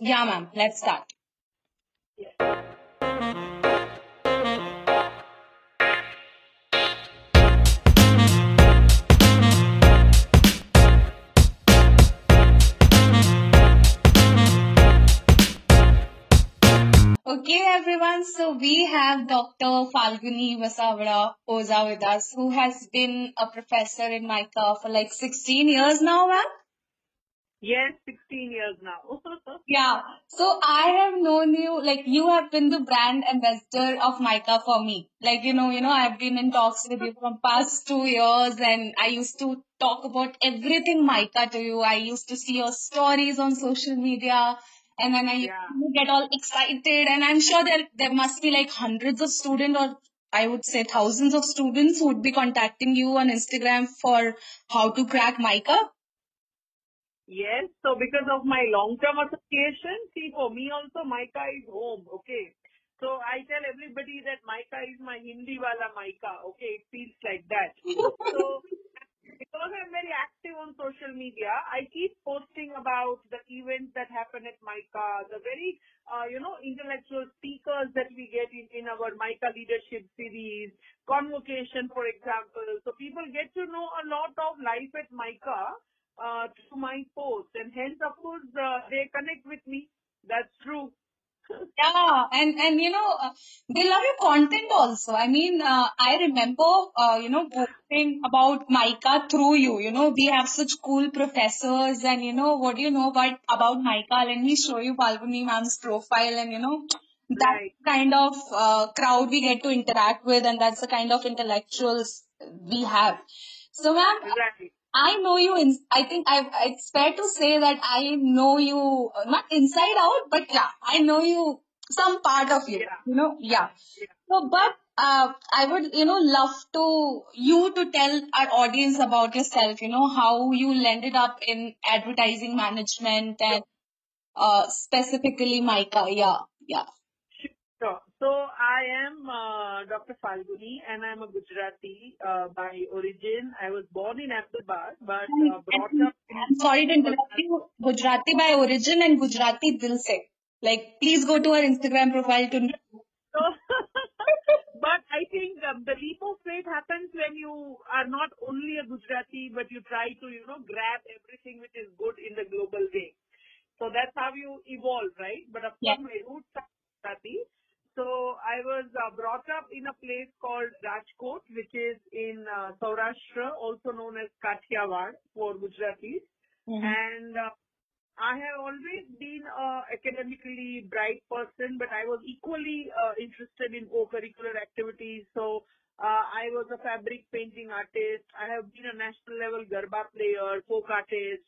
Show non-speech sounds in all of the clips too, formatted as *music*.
Yeah, ma'am. Let's start. Okay, everyone. So we have Dr. Falguni Vasavada Oza with us, who has been a professor in MICA for like 16 years now, ma'am. Yes, 16 years now. *laughs* Yeah. So I have known you, like you have been the brand ambassador of MICA for me. Like, you know, you know, I've been in talks with you from past two years and I used to talk about everything MICA to you. I used to see your stories on social media and then I Yeah. get all excited and I'm sure there, there must be like hundreds of students or I would say thousands of students who would be contacting you on Instagram for how to crack MICA. Yes, so because of my long-term association, see, for me also, Mica is home, okay? So I tell everybody that Mica is my Hindi wala Mica, okay? It feels like that. So because I'm very active on social media, I keep posting about the events that happen at MICA, the very, uh, you know, intellectual speakers that we get in, in our MICA leadership series, convocation, for example. So people get to know a lot of life at MICA uh, through my posts, and hence, of course, uh, they connect with me. That's true. *laughs* Yeah, and and you know uh, they love your content also. I mean, uh, I remember uh, you know posting about Mica through you. You know, we have such cool professors, and you know what do you know about about Mica? Let me show you Falguni ma'am's profile, and you know that Right. kind of uh, crowd we get to interact with, and that's the kind of intellectuals we have. So, ma'am, Right. I know you. In, I think I. It's fair to say that I know you not inside out, but yeah, I know you some part of you. Yeah. You know, yeah. Yeah. So, but uh, I would you know love to you to tell our audience about yourself. You know how you landed up in advertising management and uh, specifically Mica. Yeah, yeah. So I am uh, Dr. Falguni and I'm a Gujarati uh, by origin. I was born in Ahmedabad but uh, brought up I'm sorry to interrupt you. Gujarati by origin and Gujarati dil se. Like, please go to our Instagram profile to know. so, *laughs* but I think um, the leap of faith happens when you are not only a Gujarati but you try to you know grab everything which is good in the global way. So that's how you evolve, right? But of Yeah. course my roots are Gujarati. So I was uh, brought up in a place called Rajkot, which is in uh, Saurashtra, also known as Kathiawar for Gujaratis. Mhm. And uh, I have always been a academically bright person, but I was equally uh, interested in co-curricular activities. So uh, I was a fabric painting artist. I have been a national level Garba player, folk artist.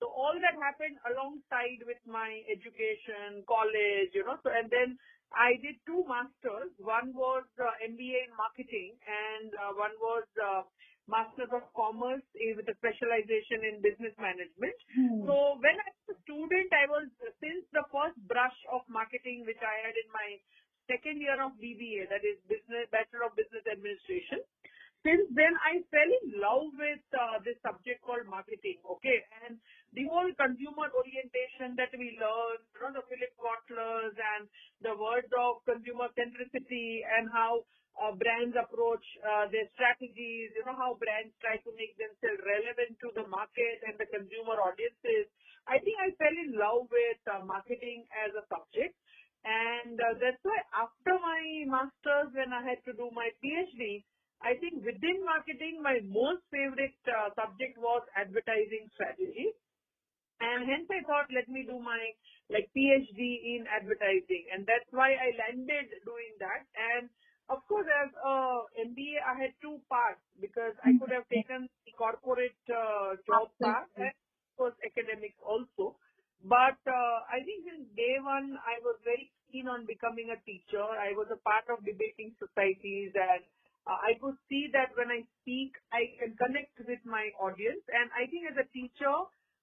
So all that happened alongside with my education, college, you know. So and then I did two masters. One was uh, MBA in marketing, and uh, one was uh, Masters of Commerce with a specialization in business management. Hmm. So when I was a student, I was since the first brush of marketing which I had in my second year of BBA, that is Business Bachelor of Business Administration. Since then, I fell in love with uh, this subject called marketing. Okay, and the whole consumer orientation that we learn, you know, the Philip Kotlers and the words of consumer centricity and how uh, brands approach uh, their strategies, you know, how brands try to make themselves relevant to the market and the consumer audiences. I think I fell in love with uh, marketing as a subject. And uh, that's why after my master's, when I had to do my PhD, I think within marketing, my most favorite uh, subject was advertising strategy. And hence I thought, let me do my like PhD in advertising. And that's why I landed doing that. And of course, as a MBA, I had two parts because I could have taken the corporate uh, job path and of course academics also. But uh, I think since day one, I was very keen on becoming a teacher. I was a part of debating societies and I could see that when I speak, I can connect with my audience. And I think as a teacher,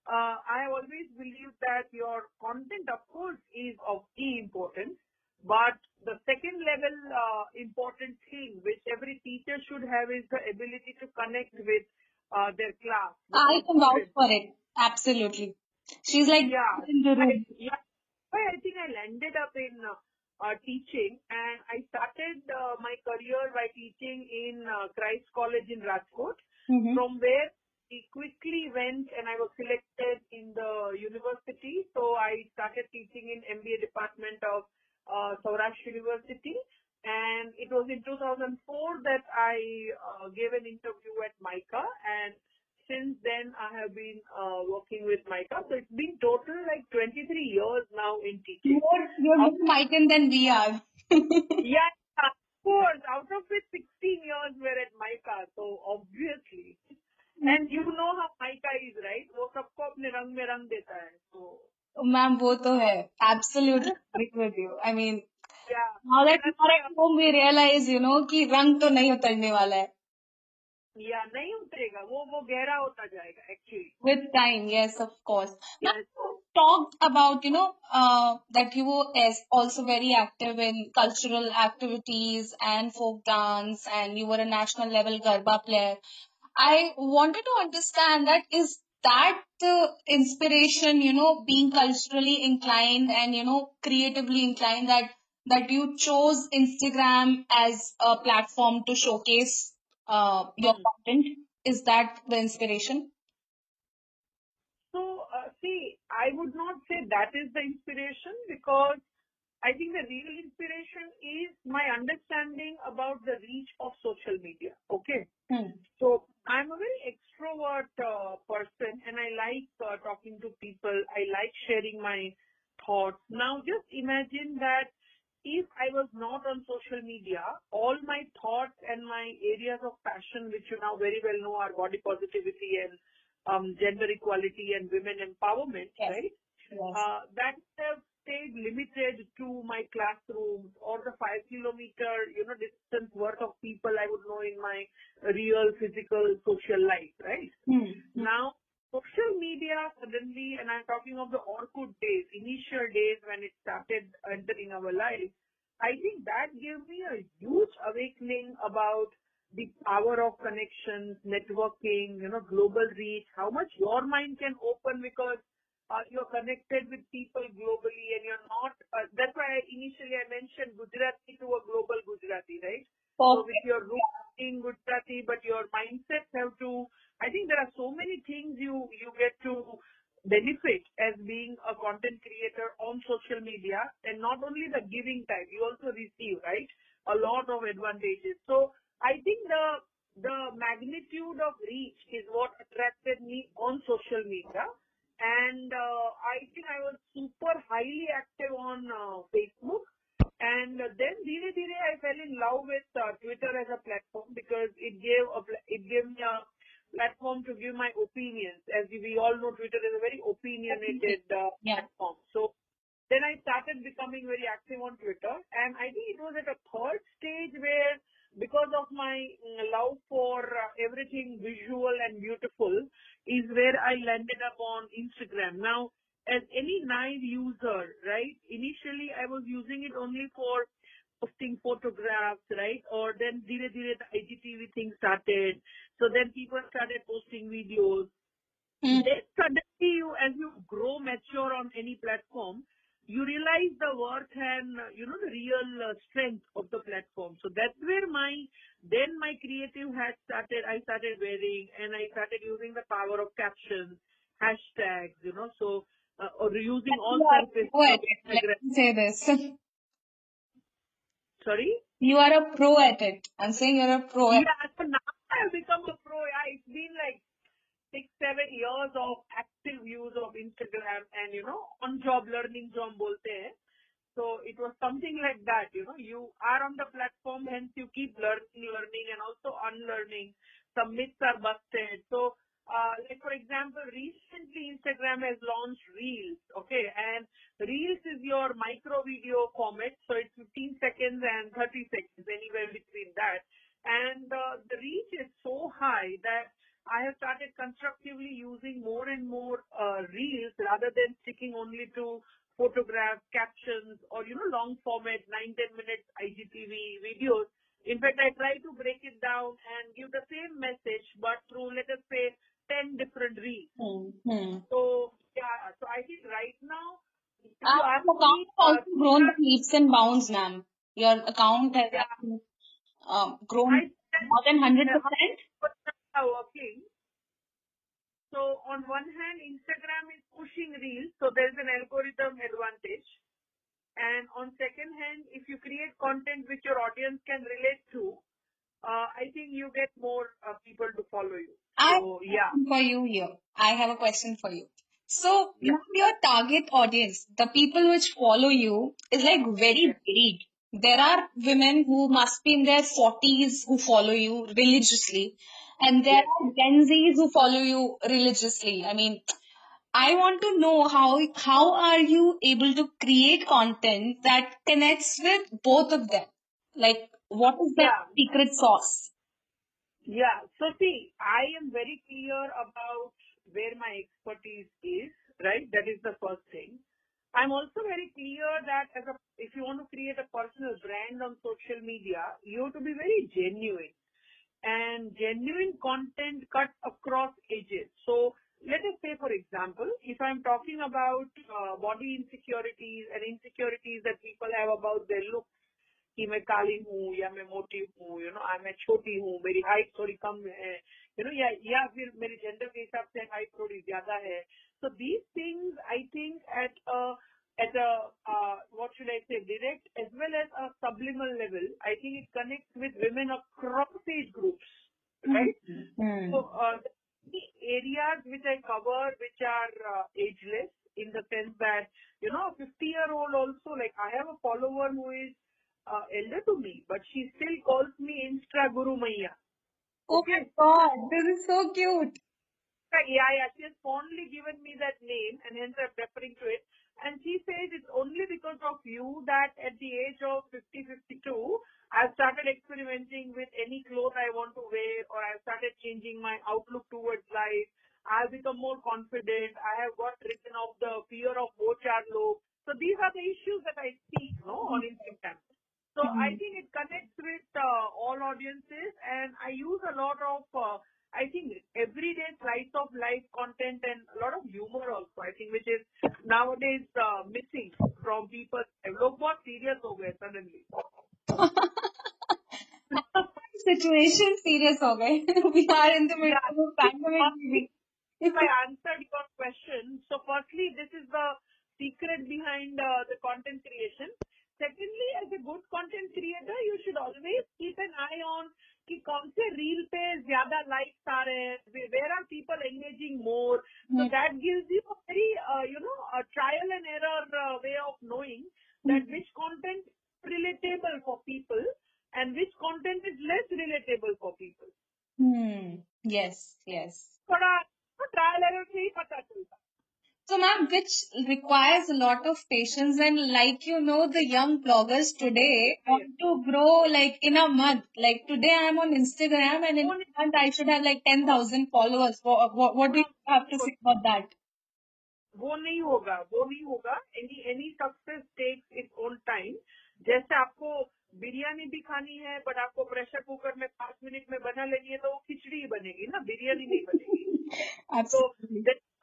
uh, I always believe that your content, of course, is of key importance. But the second level uh, important thing which every teacher should have is the ability to connect with uh, their class. I can vouch for it. Absolutely. She's like Yeah. in the room. I, yeah. I landed up in uh, uh, teaching and I started uh, my career by teaching in uh, Christ College in Rajkot Mhm. from where I quickly went and I was selected in the university. So I started teaching in MBA department of uh, Saurashtra University. And it was in 2004 that I uh, gave an interview at MICA. And since then, I have been uh, working with MICA. So it's been total like 23 years now in teaching. You're, you're more Mican than we are. Yeah, of course. Out of it, 16 years were at MICA. So obviously. And you know how MICA is, right? वो सबको अपने रंग में रंग देता है. So Ma'am, वो तो है. Why at home, we realize, you know, कि रंग तो नहीं उतरने वाला है. या नहीं उतरेगा वो वो गहरा होता जाएगा actually With time, yes, of course. Now, Yes. you talked about, you know, uh, that you were as also very active in cultural activities and folk dance, and you were a national level Garba player. I wanted to understand that is that uh, inspiration, you know, being culturally inclined and, you know, creatively inclined that that you chose Instagram as a platform to showcase Uh, your Hmm. content. Is that the inspiration? So, uh, see, I would not say that is the inspiration because I think the real inspiration is my understanding about the reach of social media. Okay. Hmm. So, I'm a very extrovert uh, person and I like uh, talking to people. I like sharing my thoughts. Now, just imagine that if I was not on social media, all my thoughts and my areas of passion, which you now very well know are body positivity and um, gender equality and women empowerment, Yes. right? Yes. Uh, that have stayed limited to my classrooms or the five kilometer, you know, distance worth of people I would know in my real physical social life, right? Hmm. Now, social media suddenly, and I'm talking of the Orkut days, initial days when it started entering our lives, I think that gave me a huge awakening about the power of connections, networking, you know, global reach, how much your mind can open because uh, you're connected with people globally and you're not, uh, that's why I- initially I mentioned Gujarati to a global Gujarati, right? So with your roots in Gujarati, but your mindsets have to, I think there are so many things you, you get to benefit as being a content creator on social media and not only the giving type, you also receive, right? A lot of advantages. So I think the, the magnitude of reach is what attracted me on social media. And uh, I think I was super highly active on uh, Facebook. And then dhire dhire I fell in love with uh, Twitter as a platform because it gave a it gave me a platform to give my opinions. As we all know, Twitter is a very opinionated uh, *laughs* Yeah. platform. So then I started becoming very active on Twitter, and I think it was at a third stage where because of my mm, love for uh, everything visual and beautiful is where I landed up on Instagram. Now, as any naive user, right? Initially, I was using it only for posting photographs, right? Or then dhire dhire the IGTV thing started. So then people started posting videos. Hmm. Then suddenly you, as you grow mature on any platform, you realize the worth and, you know, the real uh, strength of the platform. So that's where my, then my creative hat started, I started wearing and I started using the power of captions, hashtags, you know, so, uh, or reusing all surfaces. Let me say this. Sorry? You are a pro at it. I'm saying you're a pro at Yeah, so now I've become a pro. Yeah, it's been like six, seven years of active use of Instagram and, you know, on-job learning, job bolte. So it was something like that, you know, you are on the platform, hence you keep learning, learning and also unlearning. Some myths are busted. So uh, like for example, recently Instagram has launched Reels, okay, and Reels is your micro video format, so it's 15 seconds and 30 seconds, anywhere between that. And uh, the reach is so high that I have started constructively using more and more uh, reels rather than sticking only to photographs, captions, or you know long format 9 10 minutes IGTV videos. In fact, I try to break it down and give the same message, but through let us say 10 different reels. Hmm. Hmm. So yeah, so I think right now Our account has uh, also grown leaps and bounds, ma'am. Your account has Yeah. um, grown said more than hundred uh, percent. how are working. So on one hand, Instagram is pushing reels, so there's an algorithm advantage. And on second hand, if you create content which your audience can relate to, uh, I think you get more uh, people to follow you. I have So a yeah, for you here. I have a question for you. So yeah, your target audience, the people which follow you, is like very varied. There are women who must be in their forties who follow you religiously, and there yes, are Gen Zs who follow you religiously. I mean, I want to know how how are you able to create content that connects with both of them? Like, what is that yeah. secret sauce? Yeah. So see, I am very clear about where my expertise is, right? That is the first thing. I'm also very clear that as a, if you want to create a personal brand on social media, you have to be very genuine. And genuine content cuts across ages. So let us say, for example, if I'm talking about uh, body insecurities and insecurities that people have about their look, कि मैं काली हूँ या मैं मोटी हूँ you know मैं छोटी हूँ मेरी हाइट थोड़ी कम है यू नो या या फिर मेरे जेंडर के हिसाब से हाइट थोड़ी ज़्यादा है। So these things I think at at a what should I say direct as well as a subliminal level I think it connect with women across age groups right areas which I cover which are ageless in the sense that you know fifty year old also like I have a follower who is uh, elder to me, but she still calls me Instra Guru Maya. Oh my god, this is so cute. Yeah, yeah, she has fondly given me that name and hence I'm referring to it. And she says it's only because of you that at the age of 50, 52, I've started experimenting with any clothes I want to wear or I've started changing my outlook towards life. I've become more confident. I have got rid of the fear of Bocharlo. So these are the issues that I see, you know, on Instagram. So mm-hmm. I think it connects with uh, all audiences and I use a lot of, uh, I think everyday slice of life content and a lot of humor also, I think, which is nowadays uh, missing from people. Log bahut serious over suddenly. *laughs* Situation serious over. *laughs* we are in the middle yeah. of pandemic. If I answered your question, so firstly, this is the secret behind uh, the content creation Secondly, as a good content creator, you should always keep an eye on कि कौन से reel पे ज्यादा likes आ रहे हैं, where are people engaging more. So Hmm. that gives you a very, uh, you know, a trial and error uh, way of knowing that which content is relatable for people and which content is less relatable for people. Hmm. Yes, yes. थोड़ा trial error से ही पता चलता So, ma'am, which requires a lot of patience and like you know, the young bloggers today want to grow like in a month. Like today I'm on Instagram and in a month I should have like 10,000 followers. What, what, what do you have to say about that? वो नहीं होगा वो नहीं होगा any any success takes its own time जैसे आपको बिरयानी भी खानी है बट आपको प्रेशर कुकर में पाँच मिनट में बना लेनी है तो वो खिचड़ी ही बनेगी ना बिरयानी नहीं बनेगी। *laughs* तो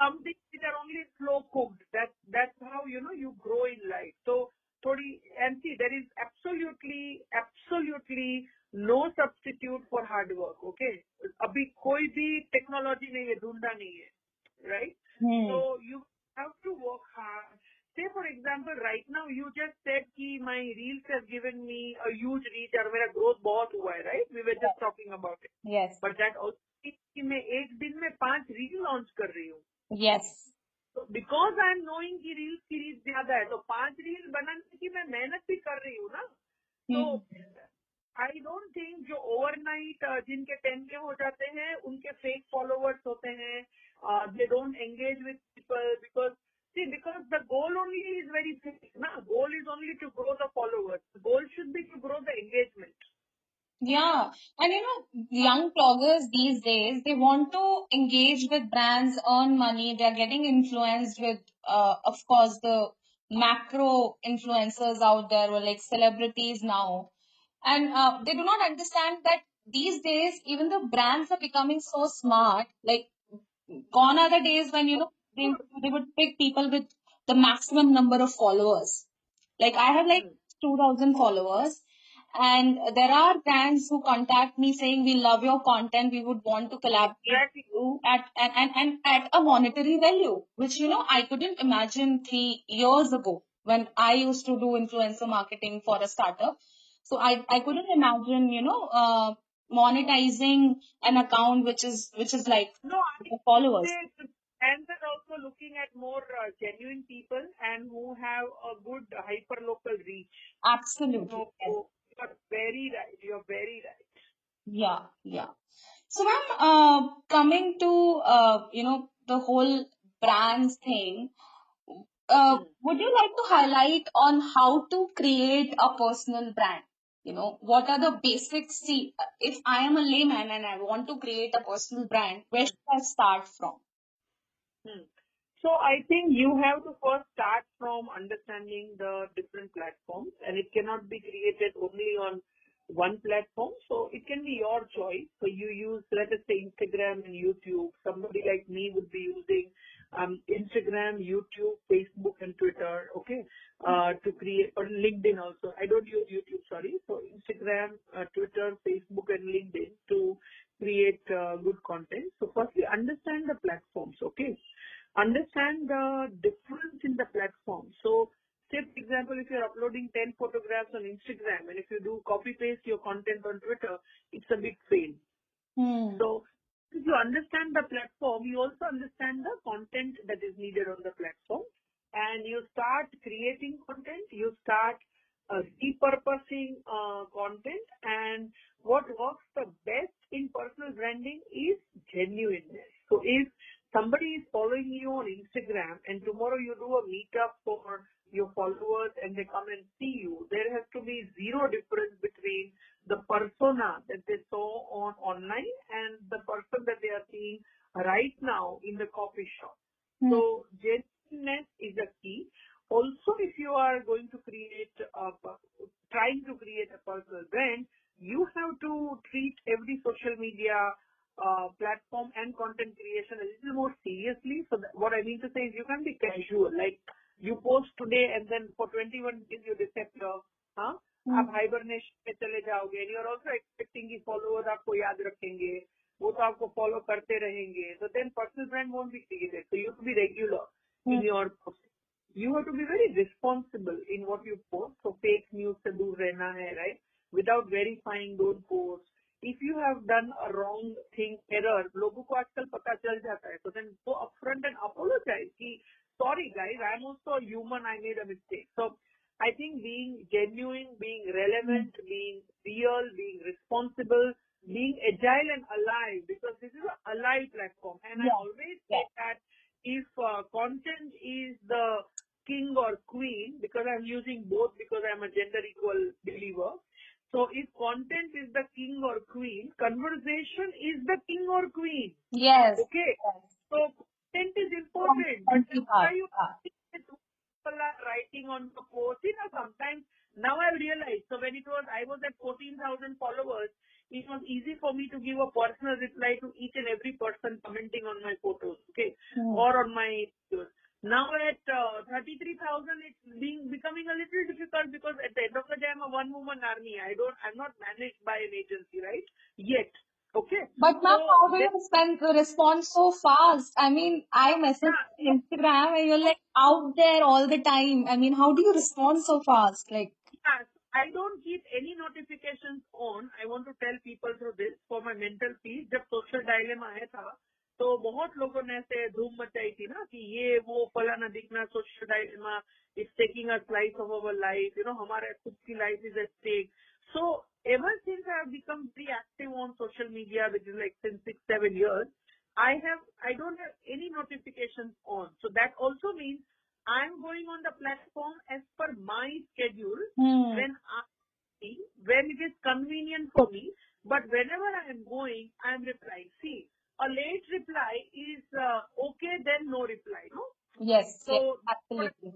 something which are only slow cooked that's how you know you grow in life तो थोड़ी and see there is absolutely absolutely no substitute for hard work okay अभी कोई भी टेक्नोलॉजी नहीं है ढूंढा नहीं है right so you have to work hard Say for example, right now you just said कि my reels have given me a huge reach और मेरा growth बहुत हुआ है, right? We were just talking about it. Yes. But that also means कि मैं एक दिन में पाँच रील लॉन्च कर रही हूँ Yes. Because I am knowing की रील की रीच ज़्यादा है तो पाँच रील बनाने की मैं मेहनत भी कर रही हूँ ना तो आई डोंट थिंक जो ओवरनाइट जिनके टेन के हो जाते हैं उनके फेक फॉलोवर्स होते हैं they don't engage with people because See, because the goal only is very fixed, na? Goal is only to grow the followers. The goal should be to grow the engagement. Yeah, and you know, young bloggers these days, they want to engage with brands, earn money. They're getting influenced with, uh, of course, the macro influencers out there, or like celebrities now. And uh, they do not understand that these days, even the brands are becoming so smart. Like, gone are the days when, you know, they, they would pick people with the maximum number of followers. Like I have like 2000 followers and there are brands who contact me saying we love your content. We would want to collaborate with you at and, and, and at a monetary value which you know i couldn't imagine three years ago when i used to do influencer marketing for a startup. So i i couldn't imagine you know uh, monetizing an account which is which is like No, I the followers and they're also looking at more uh, genuine people and who have a good hyper local reach. absolutely So you're very right. You're very right. Yeah, yeah. So, ma'am, uh, coming to uh, you know the whole brands thing, uh, Hmm. would you like to highlight on how to create a personal brand? You know, what are the basics? See, if I am a layman and I want to create a personal brand, where should I start from? Hmm. So I think you have to first start from understanding the different platforms and it cannot be created only on one platform. So it can be your choice. So you use, let us say Instagram and YouTube. Somebody like me would be using um, Instagram, YouTube, Facebook and Twitter, okay, uh, to create, or LinkedIn also. I don't use YouTube, sorry. So Instagram, uh, Twitter, Facebook and LinkedIn to create uh, good content. So firstly, understand the platforms, okay? Understand the difference in the platform. So say, for example, if you're uploading 10 photographs on Instagram and if you do copy paste your content on Twitter, it's a big fail. Hmm. So if you understand the platform, you also understand the content that is needed on the platform and you start creating content, you start repurposing uh, content and what works the best in personal branding is genuineness. So if somebody is following you on Instagram and tomorrow you do a meetup for your followers and they come and see you, there has to be zero difference between the persona that they saw on online and the person that they are seeing right now in the coffee shop. Hmm. So genuineness is a. Also, if you are going to create a, trying to create a personal brand, you have to treat every social media uh, platform and content creation a little more seriously. So that, what I mean to say is you can be casual, like you post today and then for 21 days you disappear. Huh? आप hibernation में चले जाओगे and you are also expecting कि followers आपको याद रखेंगे वो तो आपको फॉलो करते रहेंगे so then personal brand won't be created so you have to be regular in your post you have to be very responsible in what you post so fake news से दूर रहना है right without verifying don't post if you have done a wrong thing error लोगों को आजकल पता चल जाता है so then go upfront and apologize कि sorry guys I'm also a human I made a mistake so I think being genuine, being relevant, being real, being responsible, being agile and alive because this is an alive platform. And I Yeah. always say Yeah. that if uh, content is the king or queen, because I'm using both because I'm a gender equal believer. So if content is the king or queen, conversation is the king or queen. Yes. Okay. yes. So content is important. But Content is why you that people are writing on the post? You know, sometimes now I've realized. So when it was, I was at 14,000 followers, it was easy for me to give a personal reply to each and every person commenting on my photos, okay, Hmm. or on my videos. Now at uh, 33,000, it's being becoming a little difficult because at the end of the day, I'm a one-woman army. I don't, I'm not managed by an agency, right? Yet, okay. But ma'am, So how do then- you respond, respond so fast? I mean, I message Yeah. on Instagram and you're like out there all the time. I mean, how do you respond so fast? Like, Yeah, I don't keep any notifications on. I want to tell people through this for my mental peace. जब social dilemma आया था तो बहुत लोगों ने ऐसे धूम मचाई थी ना कि ये वो फलाना दिखना social dilemma is taking a slice of our life. You know हमारे खुद की life is at stake. So ever since I have become very active on social media, which is like since six seven years, I have I don't have any notifications on. So that also means I'm going on the platform as per my schedule hmm. when I when it is convenient for me. But whenever I am going, I am replying. See, a late reply is uh, okay, then no reply. No. yes, So- yes, absolutely.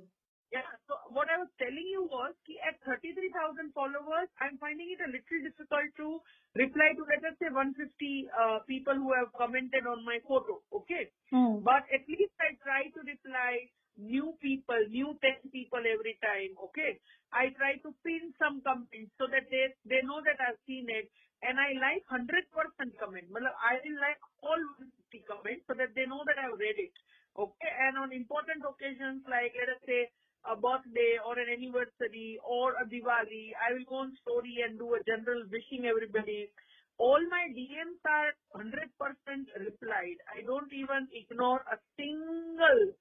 Yeah. So what I was telling you was ki at 33,000 followers, I'm finding it a little difficult to reply to let us say 150 uh, people who have commented on my photo. Okay. Hmm. But at least I try to reply new people, new 10 people every time. Okay. I try to pin some comments so that they, they know that I've seen it and I like 100% comment. I will like all 50 comments so that they know that I've read it. Okay. And on important occasions like let us say a birthday or an anniversary or a Diwali, I will go on story and do a general wishing everybody. All my DMs are 100% replied. I don't even ignore a single,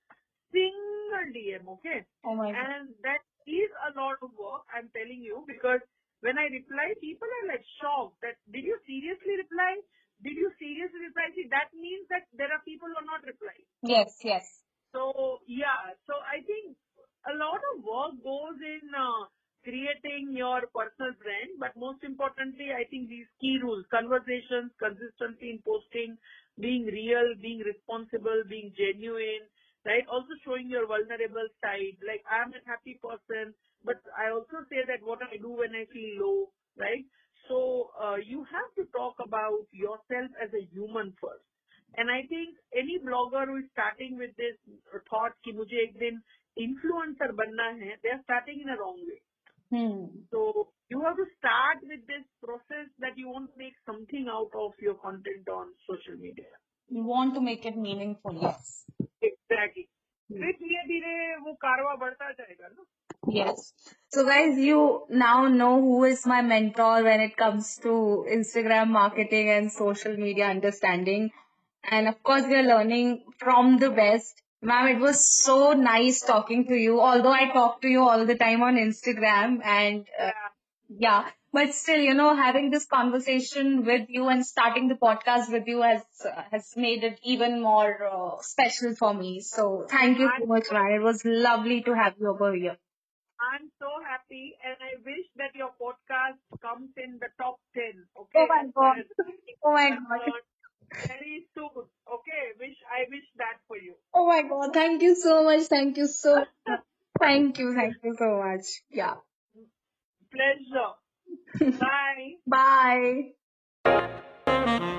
single DM, okay? Oh my God. And that is a lot of work, I'm telling you, because when I reply, people are like shocked that, did you seriously reply? Did you seriously reply? See, that means that there are people who are not replying. Yes, yes. So, yeah, so I think a lot of work goes in uh, creating your personal brand, but most importantly, I think these key rules, conversations, consistency in posting, being real, being responsible, being genuine, right? Also showing your vulnerable side. Like I'm a happy person, but I also say that what I do when I feel low, right? So uh, you have to talk about yourself as a human first. And I think any blogger who is starting with this thought कि मुझे एक दिन influencer बनना है, they are starting in a wrong way. Hmm. So you have to start with this process that you want to make something out of your content on social media. You want to make it meaningful, yes. Exactly. फिर धीरे धीरे वो कारवा बढ़ता जाएगा ना Yes. So guys, you now know who is my mentor when it comes to Instagram marketing and social media understanding. And of course, we are learning from the best. Ma'am, it was so nice talking to you. Although I talk to you all the time on Instagram and uh, Yeah. yeah, but still, you know, having this conversation with you and starting the podcast with you has uh, has made it even more uh, special for me. So thank you so much, ma'am. It was lovely to have you over here. I'm so happy and I wish that your podcast comes in the top 10. Okay. Oh my God. *laughs* Oh my God. Very soon. Okay. Wish, I wish that for you. Oh my God. Thank you so much. Thank you so much. Thank you. Thank you so much. Yeah. *laughs* Pleasure. Bye. Bye.